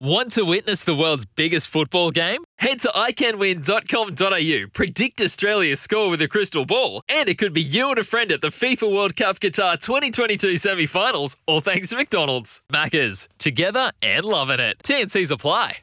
Want to witness the world's biggest football game? Head to iCanWin.com.au, predict Australia's score with a crystal ball, and it could be you and a friend at the FIFA World Cup Qatar 2022 semi finals, all thanks to McDonald's. Maccas, together and loving it. TNC's apply.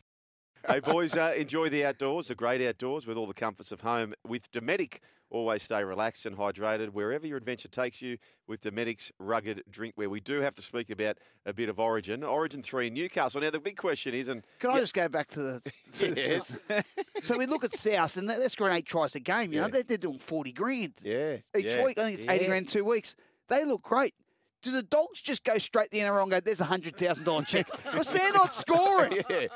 Hey, boys, uh, enjoy the outdoors, the great outdoors with all the comforts of home with Dometic. Always stay relaxed and hydrated wherever your adventure takes you with Dometic's rugged drinkware. We do have to speak about a bit of Origin. Origin 3 in Newcastle. Now, the big question is, and Can I just go back to the? to the- so we look at South, and they're scoring eight tries a game. You know, they're, they're doing forty grand yeah, each yeah, week. I think it's eighty yeah. grand two weeks. They look great. Do the dogs just go straight to the NRL and go, "There's a hundred thousand dollar check"? Because they're not scoring. Yeah.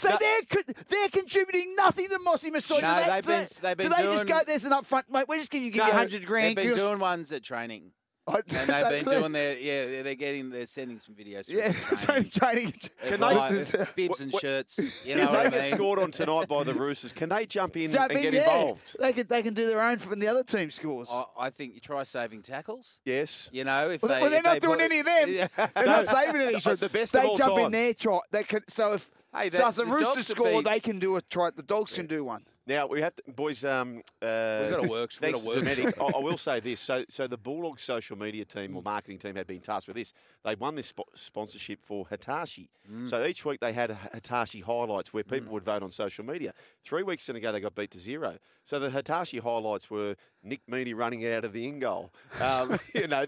So they're they're contributing nothing to Mossy Masood. No, they, they've been- they, they've been do they just doing- go, "There's an upfront, mate. We're just going to give you No, a hundred grand." They've been doing ones at training. Oh, and they've been doing their, yeah, they're getting, they're sending some videos. Yeah, training. training. They've they- got bibs and What- shirts. You know they what I get mean? scored on tonight by the Roosters, can they jump in Jump and in, get yeah. involved? They can they can do their own when the other team scores. I, I think you try saving tackles. Yes. You know, if Well, they, well, they're if not they doing put- any of them. Yeah. They're not saving any the best they of all jump time. in there. Try. They can, so if Hey, so if the, the Roosters score, been- they can do a try. The Dogs can do one. Now we have to, boys. Um, uh, We've gotta work- we've Thanks gotta work. Dometic. I, I will say this. So, so the Bulldogs social media team or marketing team had been tasked with this. They won this spo- sponsorship for Hitachi. Mm. So each week they had Hitachi highlights where people would vote on social media. Three weeks ago they got beat to zero. So the Hitachi highlights were Nick Meaney running out of the in goal. Um, you know,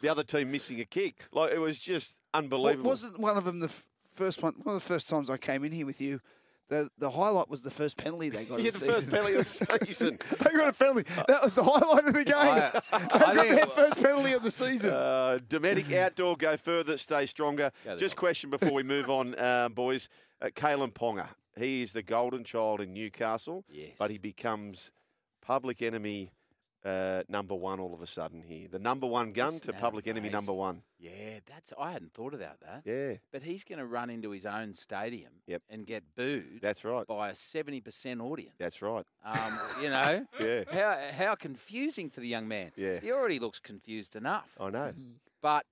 the other team missing a kick. Like it was just What, unbelievable. wasn't one of them the f- first one? One of the first times I came in here with you. The, the highlight was the first penalty they got. yeah, the the first penalty of the season. they got a penalty. That was the highlight of the game. I- they I got think- their first penalty of the season. Uh, Dometic Outdoor, go further, stay stronger. Go Just Dogs. question before we move on, uh, boys. Uh, Kalyn Ponga, he is the golden child in Newcastle, Yes. but he becomes public enemy uh, number one all of a sudden here. The number one gun Isn't to that public enemy number one. Yeah, that's. I hadn't thought about that. Yeah, But he's going to run into his own stadium Yep. and get booed that's right. by a seventy percent audience. That's right. Um, you know, Yeah. how how confusing for the young man. Yeah. he already looks confused enough. I know. But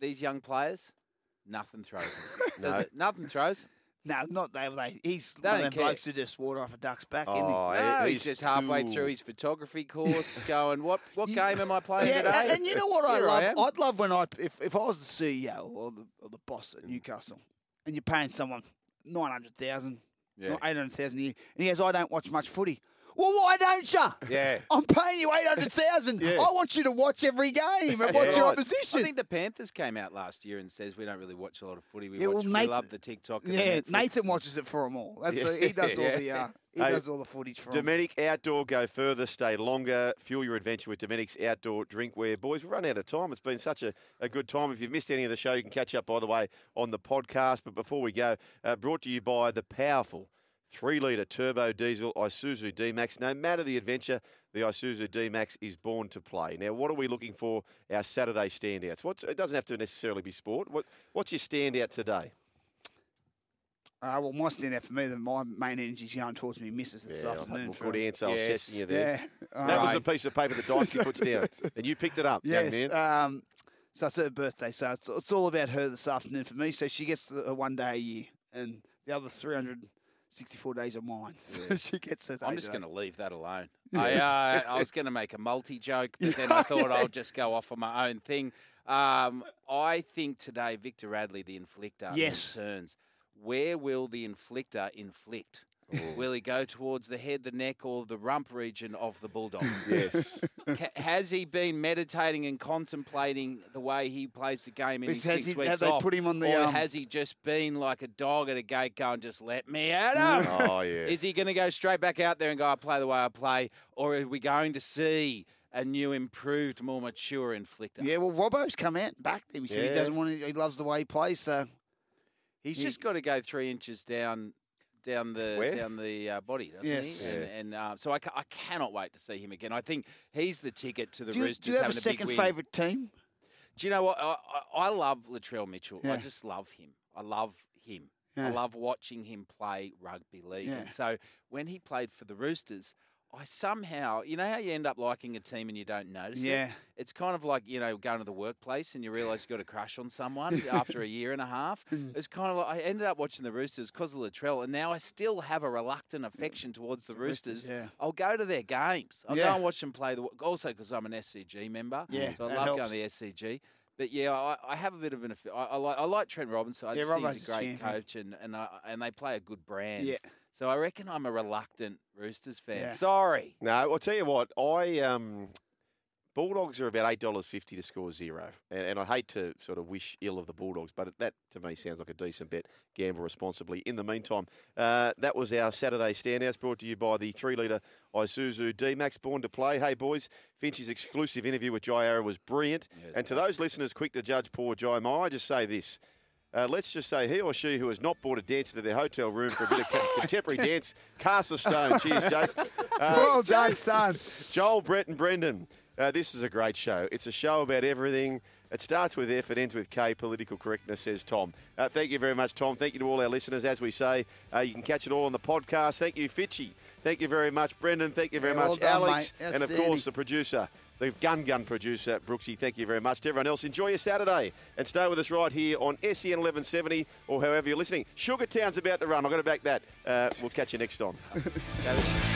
these young players, nothing throws them. Does No. it? Nothing throws. them. No, not they. they he's They one of don't them care. blokes who just water off a duck's back. isn't he? Oh, No, he- he's, just halfway cool. through his photography course, going, "What what You- game am I playing Yeah, today?" and, and you know what I Here love? I I'd love when I if, if I was the CEO or the or the boss at Newcastle, and you're paying someone nine hundred thousand, Yeah. eight hundred thousand a year, and he goes, "I don't watch much footy." Well, why don't you? Yeah. I'm paying you eight hundred thousand. Yeah. I want you to watch every game and watch Yeah. your Right. opposition. I think the Panthers came out last year and says we don't really watch a lot of footy. We Yeah, well, watch, we Nathan- love the TikTok. And yeah, the Nathan watches it for them all. That's Yeah. he does all the uh, he Hey, does all the footage for 'em. Dometic Outdoor, go further, stay longer, fuel your adventure with Dometic's Outdoor Drinkware. Boys, we've run out of time. It's been such a, a good time. If you've missed any of the show, you can catch up, by the way, on the podcast. But before we go, uh, brought to you by the powerful three litre turbo diesel Isuzu D Max. No matter the adventure, the Isuzu D Max is born to play. Now, what are we looking for our Saturday standouts? What's, it doesn't have to necessarily be sport. What, what's your standout today? Uh, well, my standout for me, the, my main energy is going towards me misses this Yeah, afternoon. well, good answer. I was Yes. testing you there. Yeah, That was uh, the piece of paper that Dykesy puts down, and you picked it up, young Yes. man. Um, so it's her birthday, so it's, it's all about her this afternoon for me. So she gets the, her one day a year, and the other 364 days of mine. So she gets it. I'm just going to leave that alone. I, uh, I was going to make a multi joke, but then I thought I'll just go off on my own thing. Um, I think today Victor Radley, the inflictor, Yes. returns. Where will the inflictor inflict? Will he go towards the head, the neck, or the rump region of the bulldog? Yes. Ca- Has he been meditating and contemplating the way he plays the game in Has his six he- weeks have they off? put him on the, or um, has he just been like a dog at a gate going, just let me out? of oh yeah. is he going to go straight back out there and go, I play the way I play? Or are we going to see a new, improved, more mature inflictor? Yeah, well, Robbo's come out and backed him. He said Yeah. he doesn't want to, he loves the way he plays. So He's He- just got to go three inches down. Down the Where? down the uh, body, doesn't Yes. he? And, Yeah. and uh, so I, ca- I cannot wait to see him again. I think he's the ticket to the Do you, Roosters do you have a second favourite team? Do you know what? I, I, I love Latrell Mitchell. I just love him. I love him. Yeah. I love watching him play rugby league. Yeah. And so when he played for the Roosters, I somehow, you know how you end up liking a team and you don't notice it? Yeah. It's kind of like, you know, going to the workplace and you realise you've got a crush on someone after a year and a half. Hmm. It's kind of like I ended up watching the Roosters because of Latrell, and now I still have a reluctant affection towards the Roosters, Roosters. yeah. I'll go to their games. I'll Yeah. go and watch them play. The, also because I'm an SCG member. Yeah, So I love helps. going to the SCG. But yeah, I, I have a bit of an. affi- I, I like I like Trent Robinson. I Yeah, just think he's a a great champion. coach, and and I, and they play a good brand. Yeah. So I reckon I'm a reluctant Roosters fan. Yeah. Sorry. No, I'll tell you what. I um, Bulldogs are about eight dollars fifty to score zero, and, and I hate to sort of wish ill of the Bulldogs, but that to me sounds like a decent bet. Gamble responsibly. In the meantime, uh, that was our Saturday standouts brought to you by the three litre Isuzu D Max Born to Play. Hey boys, Finch's exclusive interview with Jai Arrow was brilliant, Yes, and to those listeners quick to judge poor Jai, may I just say this. Uh, let's just say he or she who has not bought a dancer to their hotel room for a bit of co- contemporary dance, cast a stone. Cheers, Jace. Uh, well done, son. Joel, Brett, and Brendan. Uh, this is a great show. It's a show about everything. It starts with F, it ends with K. Political correctness, says Tom. Uh, thank you very much, Tom. Thank you to all our listeners. As we say, uh, you can catch it all on the podcast. Thank you, Finchy. Thank you very much, Brendan. Thank you very Yeah, well much, done, Alex. And of course, the producer, the gun gun producer, Brooksy. Thank you very much. To everyone else, enjoy your Saturday and stay with us right here on SEN 1170 or however you're listening. Sugartown's about to run. I've got to back that. Uh, we'll catch you next time.